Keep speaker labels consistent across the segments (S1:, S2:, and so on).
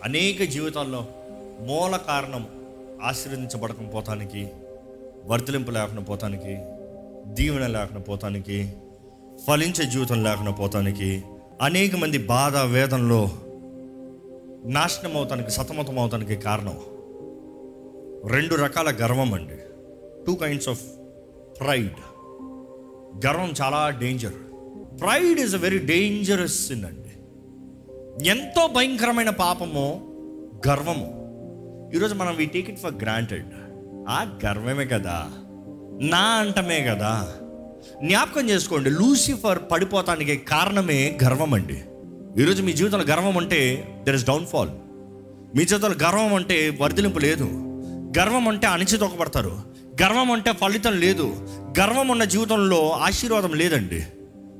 S1: అనేక జీవితాల్లో మూల కారణం ఆశీర్వదించబడకపోతానికి వర్ధలింపు లేకుండా పోతానికి దీవెన లేకుండా పోతానికి ఫలించే జీవితం లేకుండా పోతానికి అనేక మంది బాధ వేదనలో నాశనం అవుతానికి సతమతం అవుతానికి కారణం రెండు రకాల గర్వం అండి. టూ కైండ్స్ ఆఫ్ ప్రైడ్ గర్వం చాలా danger pride is a very dangerous sin అండి. ఎంతో భయంకరమైన పాపము గర్వము. ఈరోజు మనం we take it for granted ఆ గర్వమే కదా. నా అంటమే కదా. జ్ఞాపకం చేసుకోండి లూసిఫర్ పడిపోతానికి కారణమే గర్వం అండి. ఈరోజు మీ జీవితంలో గర్వం అంటే దెర్ ఇస్ డౌన్ఫాల్ మీ జీవితంలో గర్వం అంటే వర్ధలింపు లేదు. గర్వం అంటే అణిచితొక్కబడతారు గర్వం అంటే ఫలితం లేదు. గర్వం ఉన్న జీవితంలో ఆశీర్వాదం లేదండి.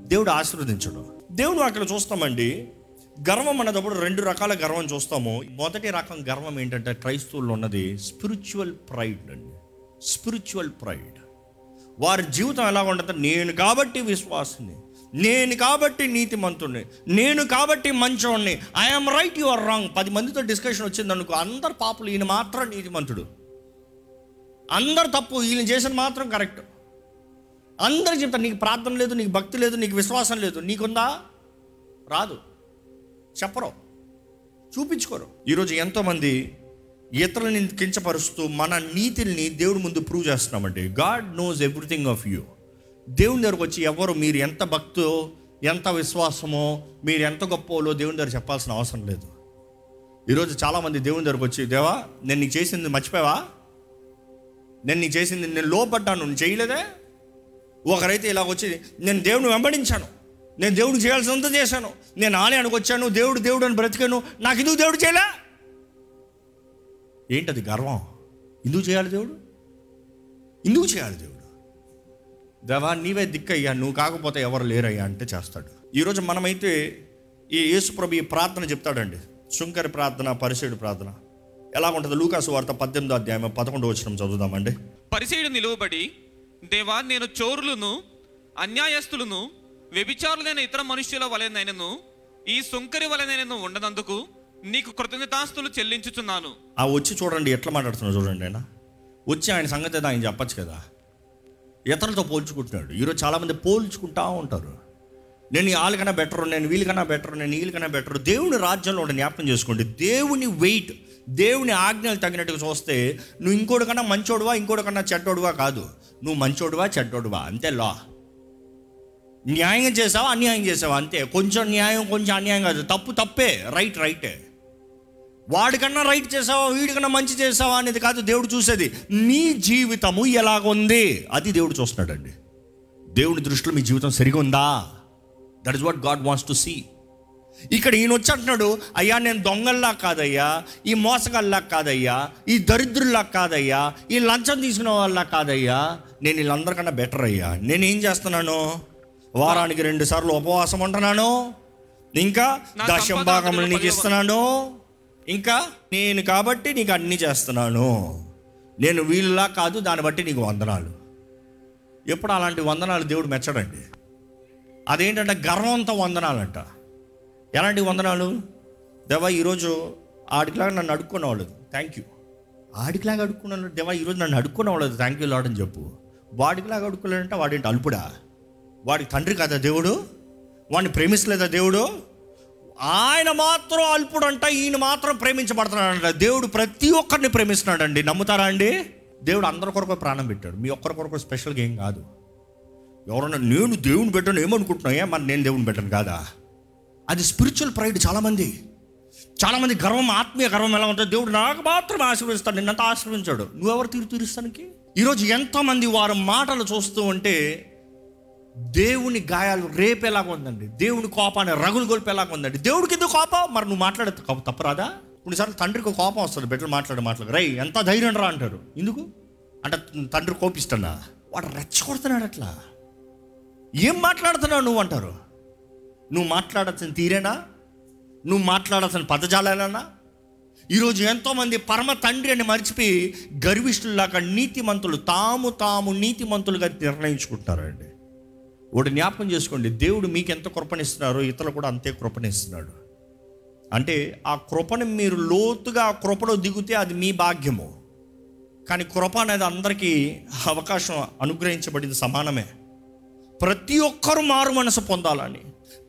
S1: దేవుడు ఆశీర్వదించడు. దేవుడు అక్కడ చూస్తామండి. గర్వం అన్నదప్పుడు రెండు రకాల గర్వం చూస్తాము. మొదటి రకం గర్వం ఏంటంటే క్రైస్తవుల్లో ఉన్నది స్పిరిచువల్ ప్రైడ్ అండి. Spiritual pride. వారి జీవితం ఎలా ఉండదు నేను కాబట్టి విశ్వాసిని. నేను కాబట్టి నీతిమంతుడిని. నేను కాబట్టి మంచోడిని. I'm right you are wrong పది మందితో డిస్కషన్ వచ్చింది అనుకో అందరు పాపులు ఈయన మాత్రం నీతిమంతుడు. అందరు తప్పు ఈయన చేసిన మాత్రం కరెక్ట్. అందరు చెప్తారు నీకు ప్రార్థన లేదు నీకు భక్తి లేదు నీకు విశ్వాసం లేదు. నీకుందా? రాదు. చెప్పరు. చూపించుకోరు. ఈరోజు ఎంతోమంది ఇతరులని కించపరుస్తూ మన నీతిని దేవుడి ముందు ప్రూవ్ చేస్తున్నామండి. God knows everything of you దేవుని దగ్గరకు వచ్చి ఎవరు మీరు ఎంత భక్తో ఎంత విశ్వాసమో మీరు ఎంత గొప్పలో దేవుని దగ్గర చెప్పాల్సిన అవసరం లేదు. ఈరోజు చాలామంది దేవుని దగ్గరకు వచ్చి దేవా నేను నీకు చేసింది మర్చిపోయావా? నేను నీకు చేసింది నేను లోపడ్డాను నువ్వు చేయలేదే? ఒకరైతే ఇలా వచ్చి నేను దేవుని వెంబడించాను. నేను దేవుడికి చేయాల్సినంత చేశాను. నేను ఆలయానికి వచ్చాను దేవుడు దేవుడు అని బ్రతికాను. నాకు ఎందుకు దేవుడు చేయలే? ఏంటది గర్వం? ఎందుకు చేయాలి దేవుడు? ఎందుకు చేయాలి దేవుడు? దేవా నీవే దిక్కయ్యా నువ్వు కాకపోతే ఎవరు లేరయ్యా అంటే చేస్తాడు. ఈరోజు మనమైతే ఈ యేసుప్రభు ఈ ప్రార్థన చెప్తాడండి. శుంకరి ప్రార్థన పరిసేడు ప్రార్థన. ఎలా ఉంటుంది? లూకాసు వార్త పద్దెనిమిదో అధ్యాయం పదకొండు వచ్చిన చదువుదామండి.
S2: పరిసేడు నిలువబడి దేవా నేను చోరులను అన్యాయస్తులను వ్యభిచారులైన ఇతర మనుష్యుల వలెనైనను ఈ సుంకరి వలెనైనను ఉండనందుకు నీకు కృతజ్ఞతాస్తులు చెల్లించుచున్నాను.
S1: ఆ వచ్చి చూడండి ఎట్లా మాట్లాడుతున్నాడు చూడండి ఆయన. వచ్చి ఆయన సంగతి ఆయన చెప్పచ్చు కదా. ఇతరులతో పోల్చుకుంటున్నాడు. ఈరోజు చాలామంది పోల్చుకుంటా ఉంటారు. నేను వాళ్ళకన్నా బెటర్ నేను వీళ్ళకన్నా బెటర్ నేను వీళ్ళకన్నా బెటర్ దేవుని రాజ్యంలో ఉండే జ్ఞాపకం చేసుకోండి. దేవుని వెయిట్ దేవుని ఆజ్ఞలు తగినట్టుగా చూస్తే నువ్వు ఇంకోటికన్నా మంచోడువా ఇంకోటికన్నా చెడ్డోడువా? కాదు. నువ్వు మంచోడువా చెడ్డోడువా? అంతే లా న్యాయం చేసావా అన్యాయం చేసావా? అంతే. కొంచెం న్యాయం కొంచెం అన్యాయం కాదు. తప్పు తప్పే. రైట్ రైటే వాడికన్నా రైట్ చేసావా వీడికన్నా మంచి చేసావా అనేది కాదు దేవుడు చూసేది. నీ జీవితము ఎలాగుంది? అది దేవుడు చూస్తున్నాడండి. దేవుని దృష్టిలో మీ జీవితం సరిగా ఉందా? That is what God wants to see ఇక్కడ ఈయన వచ్చి అంటున్నాడు అయ్యా నేను దొంగల్లా కాదయ్యా ఈ మోసగల్లా కాదయ్యా ఈ దరిద్రుల్లా కాదయ్యా ఈ లంచం తీసుకునే వాళ్ళ కాదయ్యా నేను వీళ్ళందరికన్నా బెటర్ అయ్యా. నేను ఏం చేస్తున్నాను? వారానికి రెండు సార్లు ఉపవాసం ఉంటున్నాను. ఇంకా దశం భాగములు నీకు ఇస్తున్నాను ఇంకా నేను కాబట్టి నీకు అన్ని చేస్తున్నాను. నేను వీళ్ళలా కాదు దాన్ని బట్టి నీకు వందనాలు. ఎప్పుడు అలాంటి వందనాలు దేవుడు మెచ్చడండి. అదేంటంటే గర్వంతో వందనాలంట. ఎలాంటి వందనాలు? దేవా ఈరోజు ఆడికిలాగా నన్ను అడుక్కునేవాళ్ళు థ్యాంక్ యూ ఆడికిలాగా అడుక్కున్నాను దేవా ఈరోజు నన్ను అడుక్కునేవాళ్ళు థ్యాంక్ యూ లాడ్ అని చెప్పు. వాడికిలాగా అడుక్కోలేదంటే వాడేంటి అల్పుడా? వాడి తండ్రి కదా దేవుడు? వాడిని ప్రేమిస్తలేదా దేవుడు? ఆయన మాత్రం అల్పుడంట ఈయన మాత్రం ప్రేమించబడుతున్నాడంట. దేవుడు ప్రతి ఒక్కరిని ప్రేమిస్తున్నాడండి. నమ్ముతారా అండి? దేవుడు అందరి కొరకు ప్రాణం పెట్టాడు. మీ ఒక్కరి కొరకు స్పెషల్గా ఏం కాదు. ఎవరన్నా నేను దేవుని పెట్టాను ఏమనుకుంటున్నాయా మరి నేను దేవుని పెట్టాను కాదా? అది స్పిరిచువల్ ప్రైడ్ చాలామంది. చాలామంది గర్వం ఆత్మీయ గర్వం ఎలా ఉంటుంది దేవుడు నాకు మాత్రం ఆశీర్వదిస్తాడు. నిన్నంతా ఆశీర్వించాడు నువ్వెవరు తీరు తీరుస్తానికి? ఈరోజు ఎంతమంది వారి మాటలు చూస్తూ ఉంటే దేవుని గాయాలు రేపేలాగా ఉందండి. దేవుని కోపాన్ని రగులు గొలిపేలాగా ఉందండి. దేవుడికి ఎందుకు కోపం? మరి నువ్వు మాట్లాడే తప్పు- తప్పరాదా? కొన్నిసార్లు తండ్రికి కోపం వస్తుంది. బిడ్డలు మాట్లాడే మాట్లాడు. రై ఎంత ధైర్యం రా అంటారు. ఎందుకు? అంటే తండ్రి కోపిస్తున్నా వాడు రెచ్చగొడుతున్నాడు అట్లా. ఏం మాట్లాడుతున్నావు నువ్వు అంటారు? నువ్వు మాట్లాడాల్సిన తీరేనా? నువ్వు మాట్లాడాల్సిన పదజాలేనా ఈరోజు ఎంతోమంది పరమ తండ్రి అని మర్చిపోయి గర్విష్ఠుల్లాగా నీతిమంతులు తాము తాము నీతిమంతులుగా నిర్ణయించుకుంటారండి ఒకటి జ్ఞాపకం చేసుకోండి. దేవుడు మీకు ఎంత కృపణిస్తున్నారో ఇతరులు కూడా అంతే కృపణిస్తున్నాడు అంటే ఆ కృపను మీరు లోతుగా ఆ కృపలో దిగితే అది మీ భాగ్యము. కానీ కృప అనేది అందరికీ అవకాశం అనుగ్రహించబడింది సమానమే. ప్రతి ఒక్కరు మారు మనసు పొందాలని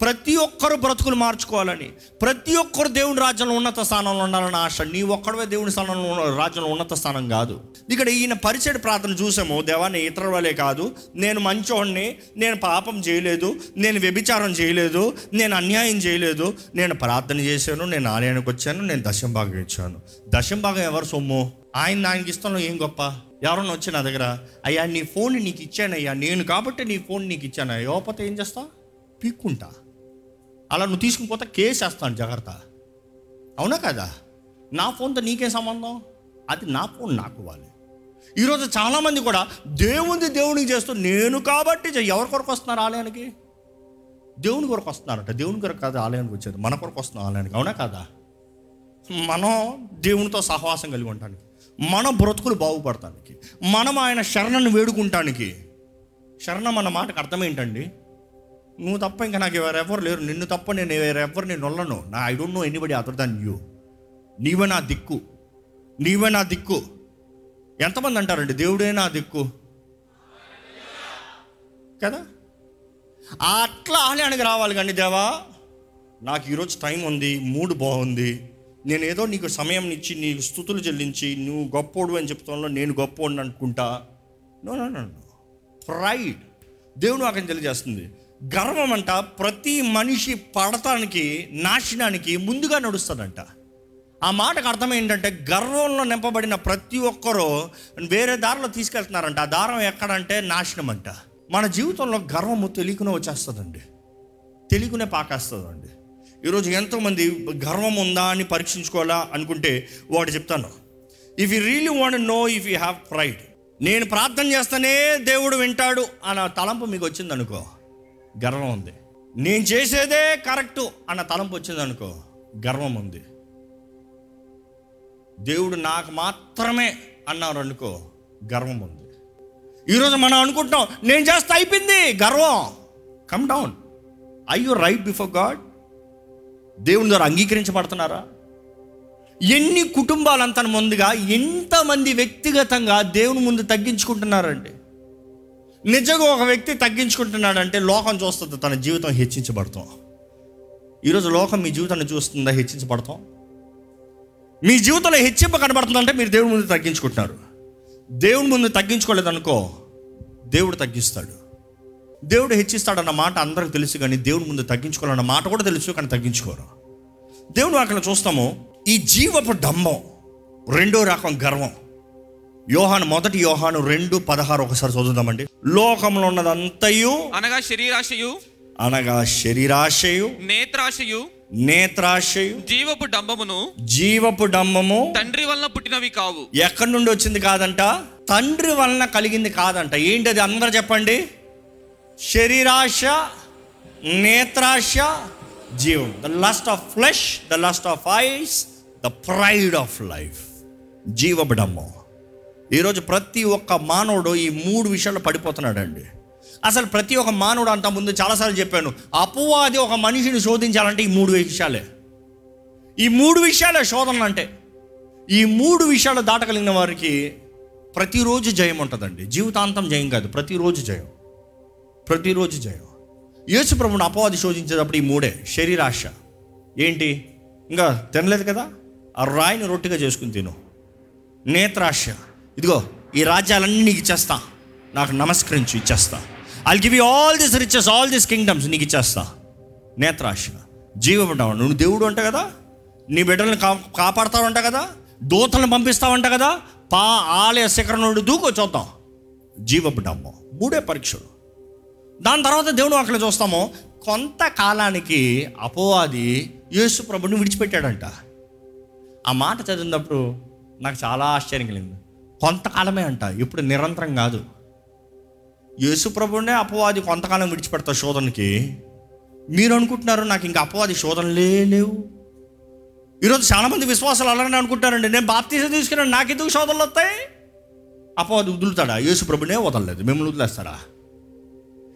S1: ప్రతి ఒక్కరు బ్రతుకులు మార్చుకోవాలని ప్రతి ఒక్కరు దేవుని రాజ్యంలో ఉన్నత స్థానంలో ఉండాలని ఆశ. నీ ఒక్కడవే దేవుని స్థానంలో ఉన్న- రాజ్యంలో ఉన్నత స్థానం కాదు. ఇక్కడ ఈయన పరిచయ ప్రార్థన చూసాము దేవాన్ని ఇతరుల వలే కాదు. నేను మంచోడిని నేను పాపం చేయలేదు నేను వ్యభిచారం చేయలేదు నేను అన్యాయం చేయలేదు. నేను ప్రార్థన చేశాను నేను ఆలయానికి వచ్చాను నేను దశం భాగం ఇచ్చాను. దశం భాగం ఎవరు సొమ్ము? ఆయన ఆయనకి ఇష్టంలో ఏం గొప్ప? ఎవరన్నా వచ్చి నా దగ్గర అయ్యా నీ ఫోన్ నీకు ఇచ్చానయ్యా నేను కాబట్టి నీ ఫోన్ నీకు ఇచ్చాను ఇవ్వకపోతే ఏం చేస్తా? పీక్కుంటా. అలా నువ్వు తీసుకుని పోతే కేసు వేస్తాను జాగ్రత్త. అవునా కదా? నా ఫోన్తో నీకే సంబంధం? అది నా ఫోన్ నాకు వాలి ఈరోజు చాలామంది కూడా దేవుని దేవునికి చేస్తూ నేను కాబట్టి ఎవరి కొరకు వస్తున్నారు ఆలయానికి? దేవుని కొరకు వస్తున్నారట. దేవుని కొరకు కాదు ఆలయానికి వచ్చేది మన కొరకు వస్తున్నాం ఆలయానికి. అవునా కదా? మనం దేవునితో సహవాసం కలిగి ఉండడానికి మన బ్రతుకులు బాగుపడటానికి మనం ఆయన శరణను వేడుకుంటానికి. శరణం అన్న మాటకు అర్థం ఏంటండి నువ్వు తప్ప ఇంకా నాకు ఎవరెవరు లేరు. నిన్ను తప్ప నేను ఎవరెవరు నేను నొల్లను. నా I don't know anybody other than you నీవే నా దిక్కు. నీవే నా దిక్కు. ఎంతమంది అంటారండి? దేవుడే నా దిక్కు. కదా? అట్లా ఆలయానికి రావాలి కానీ దేవా నాకు ఈరోజు టైం ఉంది మూడు బాగుంది. నేను ఏదో నీకు సమయం ఇచ్చి నీకు స్థుతులు చెల్లించి నువ్వు గొప్పోడు అని చెప్తాను నేను గొప్పోడు అనుకుంటా? నో నో నో ప్రైడ్ దేవుడు నాకు తెలియజేస్తుంది. గర్వం అంట ప్రతి మనిషి పడటానికి నాశనానికి ముందుగా నడుస్తుందంట ఆ మాటకు అర్థం ఏంటంటే గర్వంలో నింపబడిన ప్రతి ఒక్కరూ వేరే దారిలో తీసుకెళ్తున్నారంట. ఆ దారం ఎక్కడంటే నాశనం అంట మన జీవితంలో గర్వము తెలియకునే వచ్చేస్తుందండి. తెలియకునే పాకేస్తుందండి. ఈరోజు ఎంతోమంది గర్వం ఉందా అని పరీక్షించుకోవాలా అనుకుంటే వాడు చెప్తాను. If you really want know if you have pride నేను ప్రార్థన చేస్తానే దేవుడు వింటాడు అన్న తలంపు మీకు వచ్చింది అనుకో గర్వం ఉంది నేను చేసేదే కరెక్టు అన్న తలంపు వచ్చింది అనుకో గర్వం ఉంది దేవుడు నాకు మాత్రమే అన్నారు అనుకో గర్వం ఉంది ఈరోజు మనం అనుకుంటాం నేను చేస్తే అయిపోయింది గర్వం. Come down I you right before God దేవుని ద్వారా అంగీకరించబడుతున్నారా? ఎన్ని కుటుంబాలు అంత ముందుగా ఎంతమంది వ్యక్తిగతంగా దేవుని ముందు తగ్గించుకుంటున్నారండి? నిజంగా ఒక వ్యక్తి తగ్గించుకుంటున్నాడంటే లోకం చూస్తుంది తన జీవితం హెచ్చించబడతాం. ఈరోజు లోకం మీ జీవితాన్ని చూస్తుందా హెచ్చించబడతాం? మీ జీవితంలో హెచ్చింప కనబడుతుందంటే మీరు దేవుని ముందు తగ్గించుకుంటున్నారు. దేవుని ముందు తగ్గించుకోలేదనుకో దేవుడు తగ్గిస్తాడు. దేవుడు హెచ్చిస్తాడన్న మాట అందరికి తెలుసు కానీ దేవుని ముందు తగ్గించుకోవాలన్న మాట కూడా తెలుసు కానీ తగ్గించుకోరు. దేవుడు అక్కడ చూస్తాము. ఈ జీవపు డంబం రెండో రకం గర్వం. యోహాను మొదటి యోహాను రెండు పదహారు ఒకసారి చదువుదామండి. లోకంలో ఉన్నదంతయు
S2: అనగా శరీరాశయు.
S1: అనగా శరీరాశయు.
S2: నేత్రాశయు.
S1: నేత్రాశయు.
S2: జీవపు డంబమును
S1: జీవపు డంబము
S2: తండ్రి వలన పుట్టినవి కావు.
S1: ఎక్కడి నుండి వచ్చింది కాదంట? తండ్రి వలన కలిగింది కాదంట. ఏంటది? అందరూ చెప్పండి. శరీరాశ నేత్రాశ జీవం. The lust of flesh the lust of eyes the pride of life జీవబడము. ఈరోజు ప్రతి ఒక్క మానవుడు ఈ మూడు విషయాలు పడిపోతున్నాడండి. అసలు ప్రతి ఒక్క మానవుడు అంత ముందు చాలాసార్లు చెప్పాను అపవాది ఒక మనిషిని శోధించాలంటే ఈ మూడు విషయాలే. ఈ మూడు విషయాలే శోధనలు అంటే ఈ మూడు విషయాలు దాటగలిగిన వారికి ప్రతిరోజు జయం ఉంటుందండి జీవితాంతం జయం కాదు ప్రతిరోజు జయం. ప్రతిరోజు జయం. యేసు ప్రభుని అపవాది శోధించేటప్పుడు ఈ మూడే శరీరాశ. ఏంటి? ఇంకా తినలేదు కదా? ఆ రాయిని రొట్టిగా చేసుకుని తిను. నేత్రాశ. ఇదిగో ఈ రాజ్యాలన్నీ నీకు ఇచ్చేస్తా. నాకు నమస్కరించు ఇచ్చేస్తా. I give you all this riches all this kingdoms నీకు ఇచ్చేస్తా. నేత్రాశ. జీవపడ్డావు నువ్వు దేవుడు అంట కదా? నీ బిడ్డలను కా కాపాడతావంట కదా? దూతలను పంపిస్తావంట కదా? పా ఆలయ శిఖరం నుండి దూకో జీవపు జీవపడ్డాము మూడే పరీక్షలు. దాని తర్వాత దేవుడు అక్కడ చూస్తాము. కొంతకాలానికి అపోవాది యేసు ప్రభుని విడిచిపెట్టాడంట. ఆ మాట చదివినప్పుడు నాకు చాలా ఆశ్చర్యం కలిగింది. కొంతకాలమే అంట ఇప్పుడు నిరంతరం కాదు. యేసు ప్రభునే అపవాది కొంతకాలం విడిచిపెడతా శోధనకి. మీరు అనుకుంటున్నారు నాకు ఇంకా అపవాది శోధనలే లేవు. ఈరోజు చాలామంది విశ్వాసాలు అలానే అనుకుంటారండి. నేను బాప్తీసం తీసుకున్నాను నాకెందుకు శోధనలు వస్తాయి? అపవాది వదులుతాడా? యేసు ప్రభునే వదలలేదు. మిమ్మల్ని వదిలేస్తారా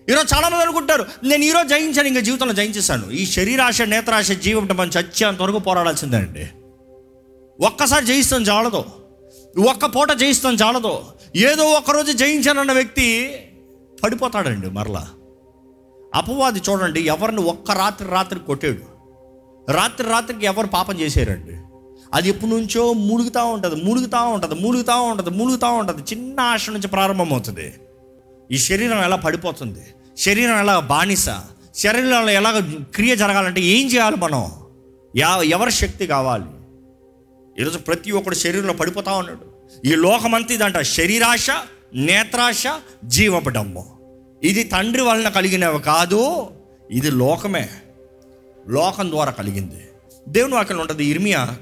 S1: ఈరోజు చాలామంది అనుకుంటారు నేను ఈరోజు జయించాను ఇంకా జీవితంలో జయించేశాను. ఈ శరీరాశ నేత్రాశ జీవితం మనం చచ్చేంత వరకు పోరాడాల్సిందేనండి. ఒక్కసారి జయిస్తాం చాలదు ఒక్క పూట జయిస్తాం చాలదు ఏదో ఒకరోజు జయించానన్న వ్యక్తి పడిపోతాడండి మరలా. అపవాది చూడండి ఎవరిని ఒక్క రాత్రి రాత్రి కొట్టాడు. రాత్రి రాత్రికి ఎవరు పాపం చేశారండి? అది ఎప్పటి నుంచో మూలుగుతూ ఉంటుంది మూలుగుతూ ఉంటుంది మూలుగుతూ ఉంటుంది మూలుగుతూ ఉంటుంది. చిన్న ఆశ నుంచి ప్రారంభమవుతుంది. ఈ శరీరం ఎలా పడిపోతుంది? శరీరం ఎలా బానిస? శరీరంలో ఎలాగ క్రియ జరగాలంటే ఏం చేయాలి మనం? యా ఎవరి శక్తి కావాలి? ఈరోజు ప్రతి ఒక్కడు శరీరంలో పడిపోతా ఉన్నాడు. ఈ లోకమంతా ఇదంట శరీరాశ నేత్రాశ జీవపడము ఇది తండ్రి వలన కలిగినవి కాదు ఇది లోకమే. లోకం ద్వారా కలిగింది. దేవుని వాక్యం ఉంటుంది ఇర్మియా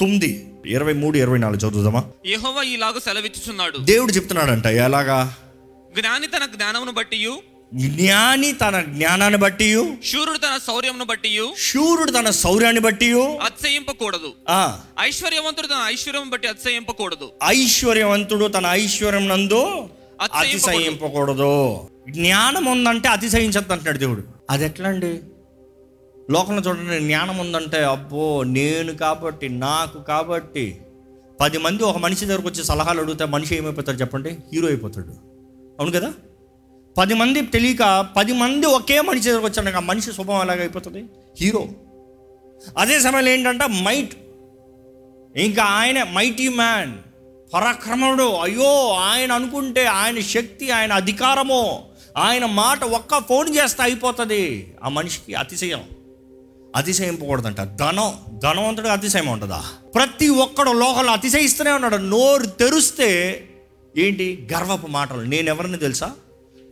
S1: తొమ్మిది ఇరవై మూడు ఇరవై నాలుగు చదువుదామా?
S2: యెహోవా ఈలాగు సెలవిచ్చుచున్నాడు.
S1: దేవుడు చెప్తున్నాడంట ఎలాగా?
S2: జ్ఞాని తన జ్ఞానమును బట్టి
S1: జ్ఞాని తన జ్ఞానాన్ని బట్టి
S2: శూరుడు తన శౌర్యమును బట్టి
S1: శూరుడు తన శౌర్యాన్ని బట్టి
S2: అతిశయింపకూడదు.
S1: ఆ,
S2: ఐశ్వర్యవంతుడు తన ఐశ్వర్యం బట్టి అతిశయింపకూడదు.
S1: ఐశ్వర్యవంతుడు తన ఐశ్వర్యం నందు
S2: అతిశయింపకూడదు.
S1: అతిశయింపకూడదు. జ్ఞానం ఉందంటే అతిశయించద్దు అంటున్నాడు దేవుడు. అది ఎట్లా అండి లోకంలో చూడండి జ్ఞానం ఉందంటే అబ్బో నేను కాబట్టి నాకు కాబట్టి పది మంది ఒక మనిషి దగ్గరకు వచ్చి సలహాలు అడిగితే మనిషి ఏమైపోతాడు చెప్పండి? హీరో అయిపోతాడు. అవును కదా? పది మంది తెలియక పది మంది ఒకే మనిషి దగ్గరకు వచ్చాడు ఆ మనిషి స్వభావం ఎలాగ అయిపోతుంది? హీరో. అదే సమయంలో ఏంటంటే? మైట్. ఇంకా ఆయన మైటీ మ్యాన్. పరాక్రముడు అయ్యో ఆయన అనుకుంటే ఆయన శక్తి ఆయన అధికారము ఆయన మాట ఒక్క ఫోన్ చేస్తే అయిపోతుంది. ఆ మనిషికి అతిశయం. అతిశయింపకూడదంట ధనం ధనవంతుడు అతిశయం ఉంటుందా? ప్రతి ఒక్కడు లోకంలో అతిశయిస్తూనే ఉన్నాడు. నోరు తెరిస్తే ఏంటి? గర్వపు మాటలు. నేను ఎవరిని తెలుసా?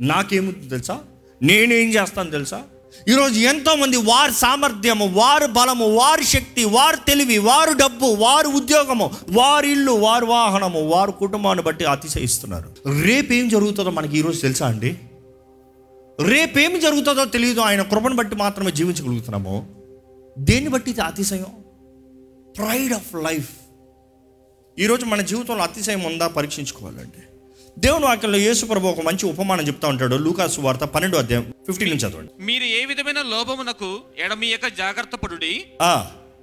S1: నాకేముంది తెలుసా? నేనేం చేస్తాను తెలుసా? ఈరోజు ఎంతోమంది వారి సామర్థ్యము వారి బలము వారి శక్తి వారి తెలివి వారు డబ్బు వారి ఉద్యోగము వారి ఇల్లు వారి వాహనము వారి కుటుంబాన్ని బట్టి అతిశయిస్తున్నారు. రేపేం జరుగుతుందో మనకి ఈరోజు తెలుసా అండి? రేపేం జరుగుతుందో తెలియదు. ఆయన కృపను బట్టి మాత్రమే జీవించగలుగుతున్నాము. దేన్ని బట్టి ఇది అతిశయం? ప్రైడ్ ఆఫ్ లైఫ్ ఈరోజు మన జీవితంలో అతిశయం ఉందా? పరీక్షించుకోవాలండి దేవుని వాక్యంలో యేసు ప్రభు ఒక మంచి ఉపమానం చెప్తా ఉంటాడు. లూకాసు వార్త పన్నెండు అధ్యాయం ఫిఫ్టీన్ నుంచి చదవండి.
S2: మీరు ఏ విధమైన లోభమునకు ఎడమీయక జాగ్రత్త పడుడి
S1: ఆ,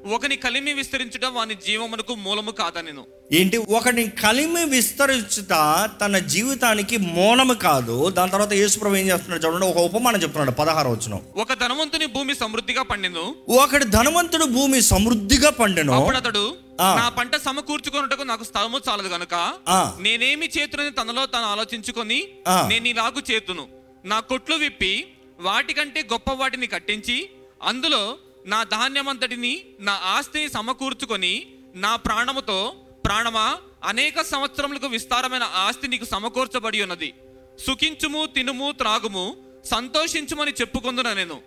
S2: ఒకని కలిమి విస్తరించడం వాని జీవమునకు మూలము కాదనెను
S1: ఏంటి? ఒకటి కలిమి విస్తరించుట తన జీవితానికి మూలము కాదు. దాని తర్వాత యేసుప్రభు ఏం చేస్తున్నాడు చూడండి ఒక ఉపమానం చెప్తున్నాడు పదహారు వచ్చిన
S2: ఒక ధనవంతుని భూమి సమృద్ధిగా పండెను.
S1: ఒకటి ధనవంతుడు భూమి సమృద్ధిగా పండెను.
S2: అప్పుడు అతడు. నా పంట సమకూర్చుకొనుటకు నాకు స్థలము చాలదు గనుక. నేనేమి చేతునని తనలో తాను ఆలోచించుకొని. నేను ఇలాగు చేతును. నా కొట్లు విప్పి వాటికంటే గొప్ప వాటిని కట్టించి అందులో నా ధాన్యమంతటిని నా ఆస్తిని సమకూర్చుకొని నా ప్రాణముతో ప్రాణమా అనేక సంవత్సరములకు విస్తారమైన ఆస్తి నీకు సమకూర్చబడి ఉన్నది. సుఖించుము తినుము త్రాగుము సంతోషించుమని చెప్పుకుందున నేను.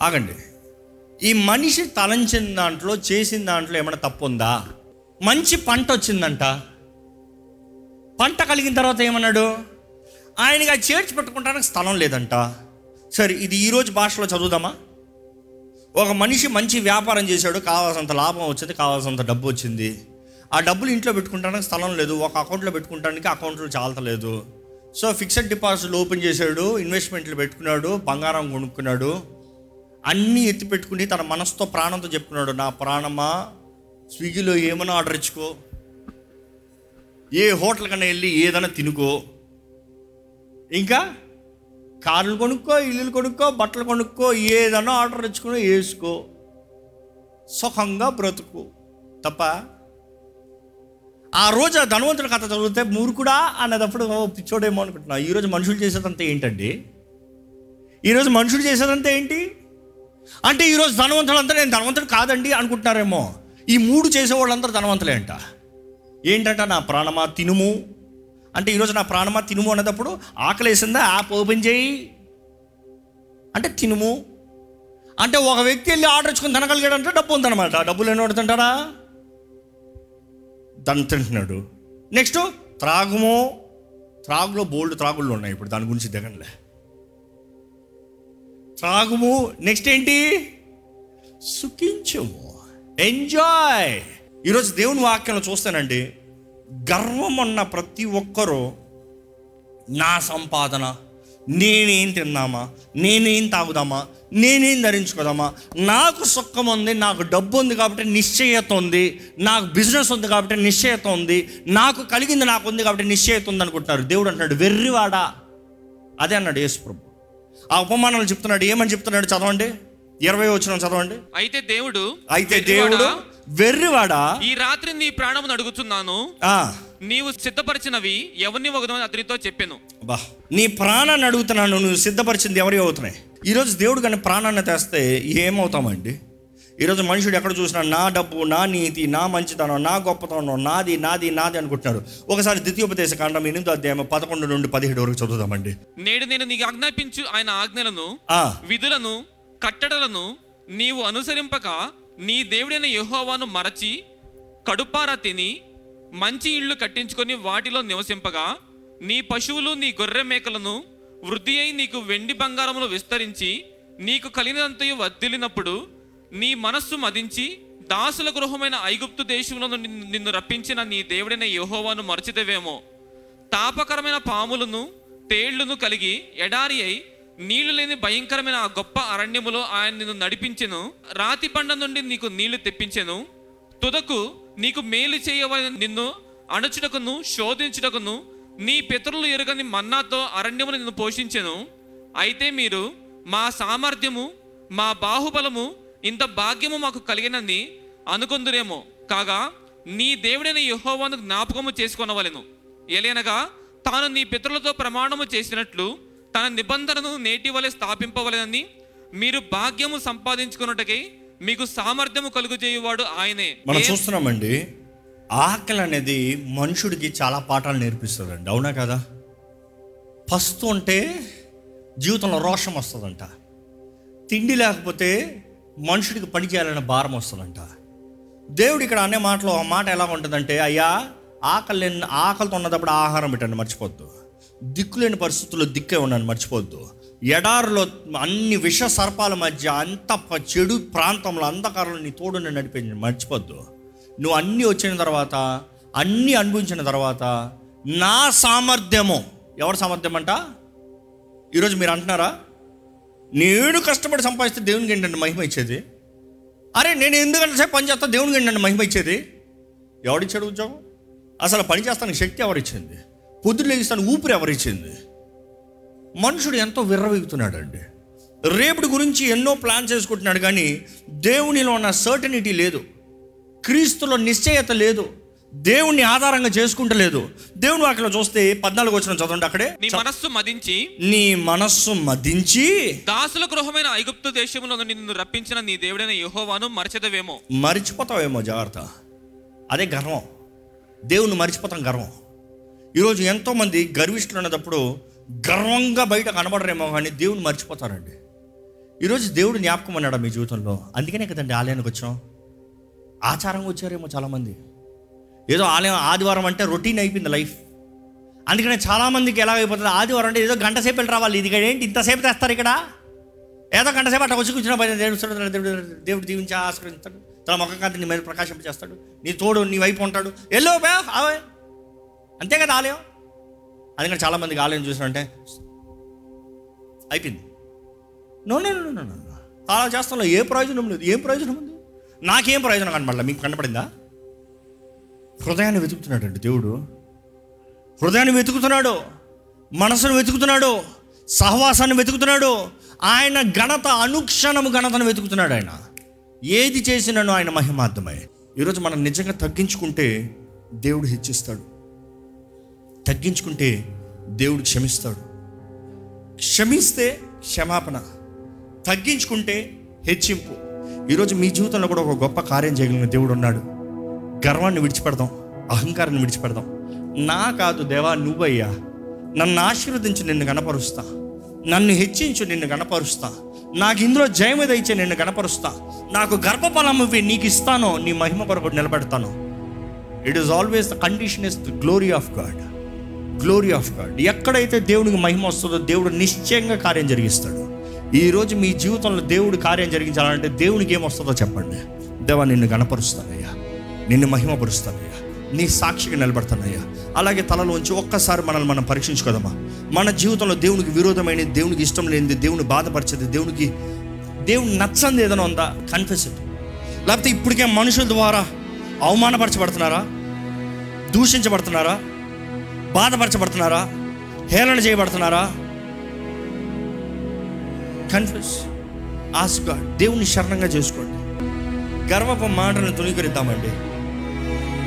S1: ఆగండి. ఈ మనిషి తలంచిన దాంట్లో చేసిన దాంట్లో ఏమైనా తప్పు ఉందా మంచి పంట వచ్చిందంట. పంట కలిగిన తర్వాత ఏమన్నాడు? ఆయనగా చేర్చి పెట్టుకుంటానికి స్థలం లేదంట. సరే ఇది ఈరోజు భాషలో చదువుదామా? ఒక మనిషి మంచి వ్యాపారం చేశాడు కావాల్సినంత లాభం వచ్చింది కావాల్సినంత డబ్బు వచ్చింది. ఆ డబ్బులు ఇంట్లో పెట్టుకుంటానికి స్థలం లేదు ఒక అకౌంట్లో పెట్టుకుంటానికి అకౌంట్లో చాలతలేదు. సో ఫిక్స్డ్ డిపాజిట్లు ఓపెన్ చేశాడు ఇన్వెస్ట్మెంట్లు పెట్టుకున్నాడు బంగారం కొనుక్కున్నాడు. అన్నీ ఎత్తి పెట్టుకుని తన మనసుతో ప్రాణంతో చెప్పుకున్నాడు నా ప్రాణమా స్విగ్గీలో ఏమైనా ఆర్డర్ ఇచ్చుకో. ఏ హోటల్ కన్నా వెళ్ళి ఏదైనా తినుకో. ఇంకా కార్లు కొనుక్కో ఇల్లులు కొనుక్కో బట్టలు కొనుక్కో ఏదైనా ఆర్డర్ ఇచ్చుకుని వేసుకో. సుఖంగా బ్రతుకు. తప్ప ఆ రోజు ఆ ధనవంతుడి కథ చదివితే మూర్ఖుడా అన్నదప్పుడు పిచ్చోడేమో అనుకుంటున్నా. ఈరోజు మనుషులు చేసేదంతా ఏంటండి? ఈరోజు మనుషులు చేసేదంతా ఏంటి? అంటే ఈరోజు ధనవంతులంతా నేను ధనవంతుడు కాదండి అనుకుంటున్నారేమో. ఈ మూడు చేసేవాళ్ళందరూ ధనవంతులే అంట. ఏంటంట నా ప్రాణమా? తినుము? అంటే ఈరోజు నా ప్రాణమా తినుము అన్నప్పుడు ఆకలి వేసిందా యాప్ ఓపెన్ చేయి. అంటే తినుము. అంటే ఒక వ్యక్తి వెళ్ళి ఆర్డర్ ఇచ్చుకొని తినగలిగాడంటే డబ్బు ఉందన్నమాట. డబ్బులు ఎన్నో తింటాడా? దాన్ని తింటున్నాడు. నెక్స్ట్ త్రాగుము. త్రాగులో బోల్డ్ త్రాగుళ్ళు ఉన్నాయి ఇప్పుడు దాని గురించి దిగంలే త్రాగుము. నెక్స్ట్ ఏంటి? సుఖించము. ఎంజాయ్ ఈరోజు దేవుని వాక్యంలో చూస్తానండి. గర్వం ఉన్న ప్రతి ఒక్కరూ నా సంపాదన నేనేం తిందామా నేనేం తాగుదామా నేనేం ధరించుకోదామా నాకు సుఖం ఉంది నాకు డబ్బు ఉంది కాబట్టి నిశ్చయత ఉంది నాకు బిజినెస్ ఉంది కాబట్టి నిశ్చయత ఉంది నాకు కలిగింది నాకు ఉంది కాబట్టి నిశ్చయత ఉంది అనుకుంటున్నారు. దేవుడు అంటున్నాడు వెర్రివాడా. అదే అన్నాడు యేసుప్రభు ఆ ఉపమానాలు చెప్తున్నాడు ఏమని చెప్తున్నాడు చదవండి? ఇరవై వచ్చిన చదవండి.
S2: అయితే దేవుడు
S1: అయితే దేవుడు వెర్రివాడా?
S2: ఈ రాత్రి నీ ప్రాణమును అడుగుతున్నాను
S1: ఆ,
S2: నీవు సిద్ధపరిచినవి ఎవరిని ఒకదని అతనితో చెప్పాను.
S1: బా నీ ప్రాణాన్ని అడుగుతున్నాను నువ్వు సిద్ధపరిచింది ఎవరి అవుతున్నాయి ఈరోజు దేవుడు కానీ ప్రాణాన్ని తెస్తే ఏమవుతామండి? ఈరోజు మనుషుడు ఎక్కడ చూసినా నా డబ్బు నా నీతి నా మంచితనం నా గొప్పతనం నాది నాది నాది అనుకుంటున్నారు ఒకసారి ద్వితీయోపదేశ కాండం ఎనిమిదో అధ్యాయం పదకొండు నుండి పదిహేడు వరకు చదువుదామండి.
S2: నేడు నేను నీకు ఆజ్ఞాపించు ఆయన ఆజ్ఞలను
S1: ఆ,
S2: విధులను కట్టడలను నీవు అనుసరింపక నీ దేవుడైన యహోవాను మరచి కడుపారా తిని మంచి ఇళ్ళు కట్టించుకొని వాటిలో నివసింపగా నీ పశువులు నీ గొర్రె మేకలను వృద్ధి అయి నీకు వెండి బంగారములు విస్తరించి నీకు కలిగినంతయు వర్ధిల్లినప్పుడు నీ మనస్సు మదించి దాసుల గృహమైన ఐగుప్తు దేశంలో నిన్ను రప్పించిన నీ దేవుడైన యహోవాను మరచితేవేమో. తాపకరమైన పాములను తేళ్ళను కలిగి ఎడారి అయి నీళ్ళు లేని భయంకరమైన ఆ గొప్ప అరణ్యములో ఆయన నిన్ను నడిపించెను. రాతి బండ నుండి నీకు నీళ్ళు తెప్పించెను. తుదకు నీకు మేలు చేయవని నిన్ను అణచుటకును శోధించుటకును నీ పితరులు ఎరుగని మన్నాతో అరణ్యమును నిన్ను పోషించెను. అయితే మీరు మా సామర్థ్యము మా బాహుబలము ఇంత భాగ్యము మాకు కలిగినని అనుకుందురేమో. కాగా నీ దేవుడైన యహోవాను జ్ఞాపకము చేసుకొనవలెను. ఎలైనగా తాను నీ పితరులతో ప్రమాణము చేసినట్లు తన నిబంధనను నేటి వలె స్థాపింపవలెనని మీరు భాగ్యము సంపాదించుకున్నటకై మీకు సామర్థ్యము కలుగు చేయువాడు ఆయనే.
S1: మనం చూస్తున్నామండి ఆకలి అనేది మనుషుడికి చాలా పాఠాలు నేర్పిస్తుందండి అవునా కదా? పస్తు ఉంటే జీవితంలో రోషం వస్తుందంట. తిండి లేకపోతే మనుషుడికి పని చేయాలనే భారం వస్తుందంట. దేవుడు ఇక్కడ అనే మాటలో ఆ మాట ఎలా ఉంటుందంటే అయ్యా ఆకలి ఆకలితో ఉన్నప్పుడు ఆహారం పెట్టండి మర్చిపోద్దు. దిక్కులేని పరిస్థితుల్లో దిక్కే ఉన్నాను మర్చిపోద్దు ఎడారిలో అన్ని విష సర్పాల మధ్య అంత చెడు ప్రాంతంలో అంధకారంలో నీ తోడు నేను నడిపించి మర్చిపోద్దు నువ్వు అన్నీ వచ్చిన తర్వాత అన్నీ అనుభవించిన తర్వాత నా సామర్థ్యము ఎవరి సామర్థ్యం అంట ఈరోజు మీరు అంటున్నారా? నేను కష్టపడి సంపాదిస్తే దేవునికి ఏంటంటే మహిమ ఇచ్చేది? అరే నేను ఎందుకంటే సేపు పని చేస్తా దేవునికి ఏంటంటే మహిమ ఇచ్చేది? ఎవడిచ్చాడు ఉద్యోగం? అసలు పని చేస్తానికి శక్తి ఎవరిచ్చింది? పొద్దులు లేగిస్తాను ఊపిరి ఎవరిచ్చింది? మనుషుడు ఎంతో విర్రవీగుతున్నాడండి. రేపటి గురించి ఎన్నో ప్లాన్ చేసుకుంటున్నాడు కానీ దేవునిలో ఉన్న సర్టనిటీ లేదు. క్రీస్తులో నిశ్చయత లేదు. దేవుణ్ణి ఆధారంగా చేసుకుంటలేదు. దేవుని వాటిలో చూస్తే పద్నాలుగు వచ్చిన చదవండి అక్కడే.
S2: నీ మనస్సు మదించి
S1: నీ మనస్సు మదించి
S2: దాసుల గృహమైన ఐగుప్తు దేశంలో నిన్ను రప్పించిన నీ దేవుడైన యెహోవాను మరచెదవేమో
S1: మరిచిపోతావేమో జాగ్రత్త. అదే గర్వం. దేవుని మరిచిపోతాం గర్వం. ఈరోజు ఎంతోమంది గర్విష్ఠులు ఉన్నప్పుడు గర్వంగా బయట కనబడరేమో కానీ దేవుని మర్చిపోతారండి. ఈరోజు దేవుడు జ్ఞాపకం అన్నాడు మీ జీవితంలో? అందుకనే కదండి ఆలయానికి వచ్చాం. ఆచారంగా వచ్చారేమో చాలామంది. ఏదో ఆలయం ఆదివారం అంటే రొటీన్ అయిపోయింది లైఫ్. అందుకనే చాలామందికి ఎలా అయిపోతుంది ఆదివారం అంటే ఏదో గంట సేపు వెళ్ళి రావాలి. ఇది ఏంటి? ఇంతసేపు తెస్తారు ఇక్కడ? ఏదో గంట సేపు అట్లా వచ్చి కూర్చున్న పైన దేవుడు దేవుడు దేవుడు దీవించి ఆశ్రయిస్తాడు తన ముఖం కాంతి నీ మీద ప్రకాశం చేస్తాడు నీ తోడు నీ వైపు ఉంటాడు. ఎల్లో బే ఆవే. అంతే కదా ఆలయం? అందుకని చాలామందికి ఆలయం చూసినంటే అయిపోయింది. నో నో నో నో అలా ఏ ప్రయోజనం లేదు. ఏం ప్రయోజనం ఉంది? నాకేం ప్రయోజనం కనపడలే మీకు కనపడిందా? హృదయాన్ని వెతుకుతున్నాడు దేవుడు. హృదయాన్ని వెతుకుతున్నాడు మనసును వెతుకుతున్నాడు సహవాసాన్ని వెతుకుతున్నాడు ఆయన ఘనత అనుక్షణము ఘనతను వెతుకుతున్నాడు ఆయన. ఏది చేసినను ఆయన మహిమార్థమై. ఈరోజు మనం నిజంగా తగ్గించుకుంటే దేవుడు హెచ్చిస్తాడు. తగ్గించుకుంటే దేవుడు క్షమిస్తాడు. క్షమిస్తే క్షమాపణ తగ్గించుకుంటే హెచ్చింపు. ఈరోజు మీ జీవితంలో కూడా ఒక గొప్ప కార్యం చేయగలిగిన దేవుడు ఉన్నాడు. గర్వాన్ని విడిచిపెడదాం అహంకారాన్ని విడిచిపెడదాం. నా కాదు దేవా నువ్వయ్యా. నన్ను ఆశీర్వదించి నిన్ను గణపరుస్తా. నన్ను హెచ్చించు నిన్ను గణపరుస్తా. నాకు ఇందులో జయము ఇచ్చే నిన్ను గణపరుస్తా. నాకు గర్భఫలం ఇవి నీకు ఇస్తానో నీ మహిమ కొరకు నిలబెడతాను. It is always the condition is the glory of God glory of God ఎక్కడైతే దేవునికి మహిమ వస్తుందో దేవుడు నిశ్చయంగా కార్యం జరిగిస్తాడు. ఈరోజు మీ జీవితంలో దేవుడు కార్యం జరిగించాలంటే దేవునికి ఏమొస్తుందో చెప్పండి. దేవా నిన్ను గణపరుస్తానయ్యా నిన్ను మహిమపరుస్తానయ్యా. నీ సాక్షిగా నిలబడతానయ్యా. అలాగే తలలోంచి ఒక్కసారి మనల్ని మనం పరీక్షించుకోదమ్మా. మన జీవితంలో దేవునికి విరోధమైన దేవునికి ఇష్టం లేనిది దేవుని బాధపరిచేది దేవునికి దేవుని నచ్చంది ఏదైనా ఉందా? కన్ఫెస్ లేకపోతే ఇప్పటికే మనుషుల ద్వారా అవమానపరచబడుతున్నారా? దూషించబడుతున్నారా? బాధపరచబడుతున్నారా? హేళన చేయబడుతున్నారా? కన్ఫ్యూస్ ఆస్గా దేవుని శరణంగా చేసుకోండి. గర్వపు మాటలను తొలగిరిద్దామండి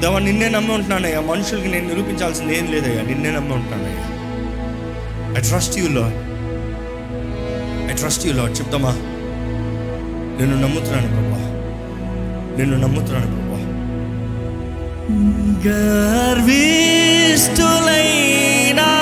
S1: దేవా నిన్నే నమ్మి ఉంటున్నానయ్యా. మనుషులకి నేను నిరూపించాల్సింది ఏం లేదయ్యా. నిన్నే నమ్మి ఉంటున్నానయ్యా. I trust you Lord I trust you Lord చెప్తామా? నేను నమ్ముతున్నాను ప్రభా. నేను నమ్ముతున్నాను ప్రభా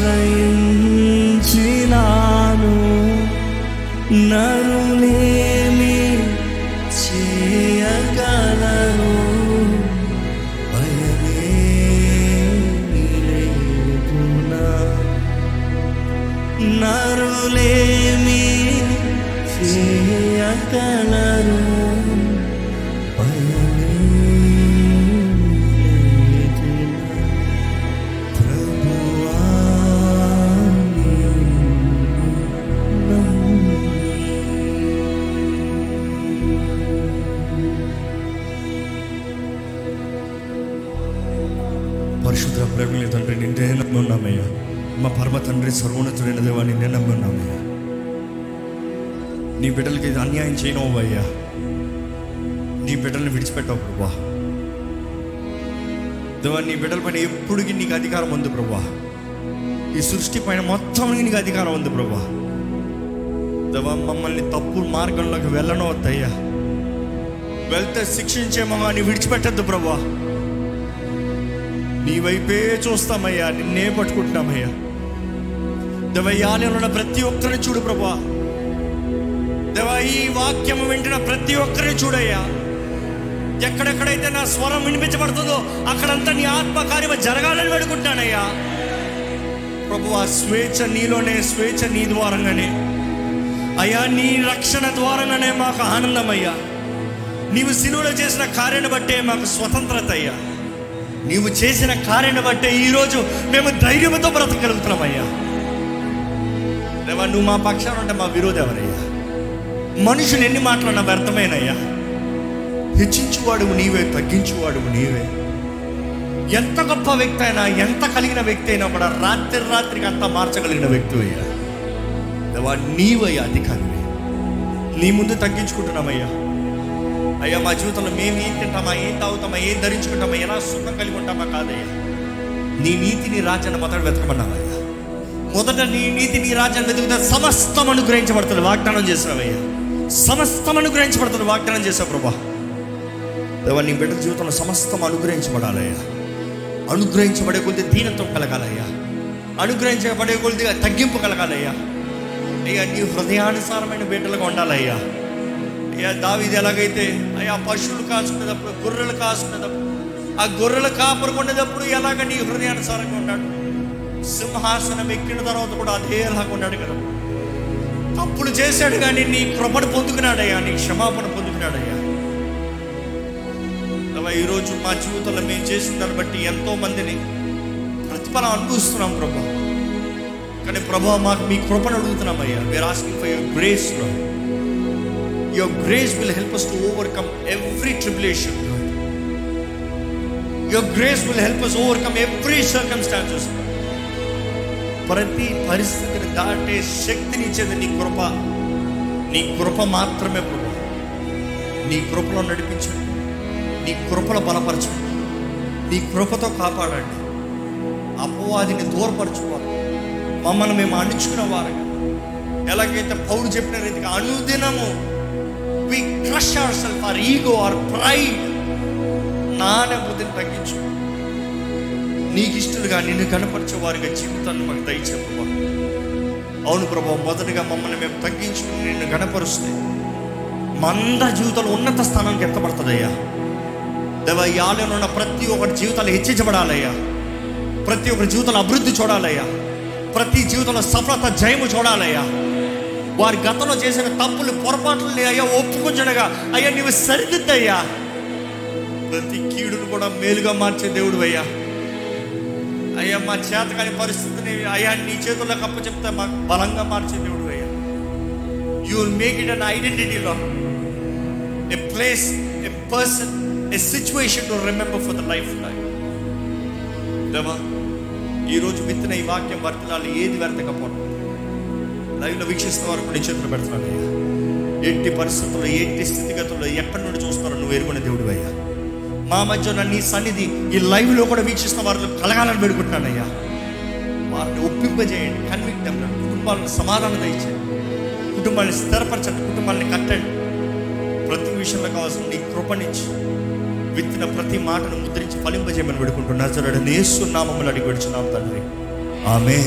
S1: ఆశ్రయించినాను. నరులేమి చేయగలరు భయమే లేకునా నరులేమి చేయగలరు మా పరమ తండ్రి సర్వోన్నతుడైన దేవాన్ని నిన్నే నమ్మి నీ బిడ్డలకి ఇది అన్యాయం చేయనవయ్యా నీ బిడ్డల్ని విడిచిపెట్టావు ప్రభా. దేవా నీ బిడ్డల పైన ఎప్పుడుకి నీకు అధికారం ఉంది ప్రభా. ఈ సృష్టి పైన మొత్తం నీకు అధికారం ఉంది ప్రభా. దేవా మమ్మల్ని తప్పు మార్గంలోకి వెళ్ళనవద్దయ్యా వెళ్తే శిక్షించేమో కానీ విడిచిపెట్టద్దు ప్రభా. నీ వైపే చూస్తామయ్యా నిన్నే పట్టుకుంటున్నామయ్యా. దేవయ్యాలలో ఉన్న ప్రతి ఒక్కరిని చూడు ప్రభా. దేవా ఈ వాక్యం వింటున్న ప్రతి ఒక్కరిని చూడయ్యా. ఎక్కడెక్కడైతే నా స్వరం వినిపించబడుతుందో అక్కడంతా నీ ఆత్మకార్యం జరగాలని వేడుకుంటానయ్యా ప్రభు ఆ స్వేచ్ఛ నీలోనే స్వేచ్ఛ నీ ద్వారంగానే. అయ్యా నీ రక్షణ ద్వారంగానే మాకు ఆనందమయ్యా. నీవు సిలువలో చేసిన కార్యాన్ని బట్టే మాకు స్వతంత్రత అయ్యా. నీవు చేసిన కార్యాన్ని బట్టే ఈరోజు మేము ధైర్యంతో బ్రతకగలుగుతున్నామయ్యా. దేవా నువ్వు మా పక్షాన ఉంటే మా విరోధం ఎవరయ్యా? మనుషులు ఎన్ని మాట్లాడినా వ్యర్థమేనయ్యా? హెచ్చించువాడువు నీవే తగ్గించువాడువు నీవే. ఎంత గొప్ప వ్యక్తి అయినా ఎంత కలిగిన వ్యక్తి అయినా కూడా రాత్రి రాత్రికి అంతా మార్చగలిగిన వ్యక్తి అయ్యా. దేవా నీవయ్యా అధికారివే. నీ ముందు తగ్గించుకుంటున్నామయ్యా. అయ్యా మా జీవితంలో మేము ఏం తింటామా ఏం తాగుతామా ఏం ధరించుకుంటామా ఎలా సుఖం కలిగి ఉంటామా కాదయ్యా. నీ నీతిని రాచన రాజ్యాన్ని మొదట మొదట నీ నీతి నీ రాజ్యాన్ని వెతుకుతా సమస్తం అనుగ్రహించబడుతుంది. వాగ్దానం చేసినావయ్యా. సమస్తం అనుగ్రహించబడుతుంది. వాగ్దానం చేసావు ప్రభా. దేవా నీ బిడ్డ జీవితంలో సమస్తం అనుగ్రహించబడాలయ్యా. అనుగ్రహించబడే కొద్ది దీనంతో కలగాలయ్యా. అనుగ్రహించబడే కొద్దిగా తగ్గింపు కలగాలయ్యా. అయ్యా నీ హృదయానుసారమైన బిడ్డలుగా ఉండాలయ్యా. అయ్యా దావిది ఎలాగైతే అయ్యా పశువులు కాసుకునేటప్పుడు గొర్రెలు కాసుకునేటప్పుడు ఆ గొర్రెలు కాపరుకునేటప్పుడు ఎలాగ నీ హృదయానుసారంగా ఉన్నాడు సింహాసనం ఎక్కిన తర్వాత కూడా అదే ఎలాగ ఉన్నాడు కదా. తప్పులు చేశాడు కానీ నీ కృపణ పొందుకున్నాడయ్యా నీ క్షమాపణ పొందుకున్నాడయ్యా. దేవా ఈరోజు మా జీవితంలో మేము చేసిన దాన్ని బట్టి ఎంతో మందిని ప్రతిఫలం అనుభవిస్తున్నాం ప్రభా. కానీ ప్రభా మాకు మీ కృపను అడుగుతున్నామయ్యా. We are asking for your grace your grace will help us to overcome every tribulation your grace will help us overcome every circumstances ప్రతి పరిస్థితిని దాటే శక్తిని ఇచ్చేది నీ కృప. నీ కృప మాత్రమే ప్రభు. నీ కృపలో నడిపించండి నీ కృపలో బలపరచండి నీ కృపతో కాపాడండి. అపవాదిని దూరపరచుకోవాలి మమ్మల్ని మేము అణుచుకున్న వారు ఎలాగైతే పౌరు చెప్పిన రీతిగా అనుదినము we crush our self or ego or pride నానే బుద్ధిని తగ్గించు. నీకు ఇష్టలుగా నిన్ను కనపరిచే వారిగా జీవితాన్ని మాకు దయచే ప్రభా అవును ప్రభా మొదటిగా మమ్మల్ని మేము తగ్గించుకుని నిన్ను కనపరుస్తే మా అందరి జీవితంలో ఉన్నత స్థానానికి ఎత్తబడుతుందయ్యా. దేవ ఈ ఆలయంలో ఉన్న ప్రతి ఒక్కరి జీవితాలు హెచ్చించబడాలయ్యా. ప్రతి ఒక్కరి జీవితంలో అభివృద్ధి చూడాలయ్యా. ప్రతి జీవితంలో సఫలత జయము చూడాలయ్యా. వారి గతంలో చేసిన తప్పులు పొరపాట్లు అయ్యా ఒప్పుకుంచడగా అయ్యా నీవు సరిదిద్దయ్యా. ప్రతి కీడును కూడా మేలుగా మార్చే దేవుడు అయ్యా. అయ్యా మా చేతకాని పరిస్థితిని అయ్యా నీ చేతుల్లో కప్ప చెప్తే మాకు బలంగా మార్చే దేవుడు అయ్యా. You will make it an ఐడెంటిటీలో a place a person a situation to remember for the life life దేవా ఈరోజు విత్తిన ఈ వాక్యం వర్తనాలు ఏది వ్యర్థకపోవడం? లైవ్లో వీక్షిస్తున్న వారు కూడా చేతులు పెడుతున్నాను అయ్యా ఎట్టి పరిస్థితుల్లో ఎట్టి స్థితిగతుల్లో ఎక్కడి నుండి చూస్తారో నువ్వు ఎరుగునే దేవుడు అయ్యా మా మధ్య ఉన్న నీ సన్నిధి ఈ లైవ్లో కూడా వీక్షిస్తున్న వారిలో కలగాలని పెడుకుంటున్నానయ్యా వారిని ఒప్పింపజేయండి కన్విక్టం కుటుంబాలను సమాధానం దయచేయండి కుటుంబాన్ని స్థిరపరచండి కుటుంబాన్ని కట్టండి. ప్రతి విషయంలో కావాల్సిన నీ కృపణించి విత్తిన ప్రతి మాటను ముద్రించి ఫలింపజేయమని పెడుకుంటున్నారు జరడు నేస్తున్నామని అడిగి పెడుచున్నాం తండ్రి. ఆమె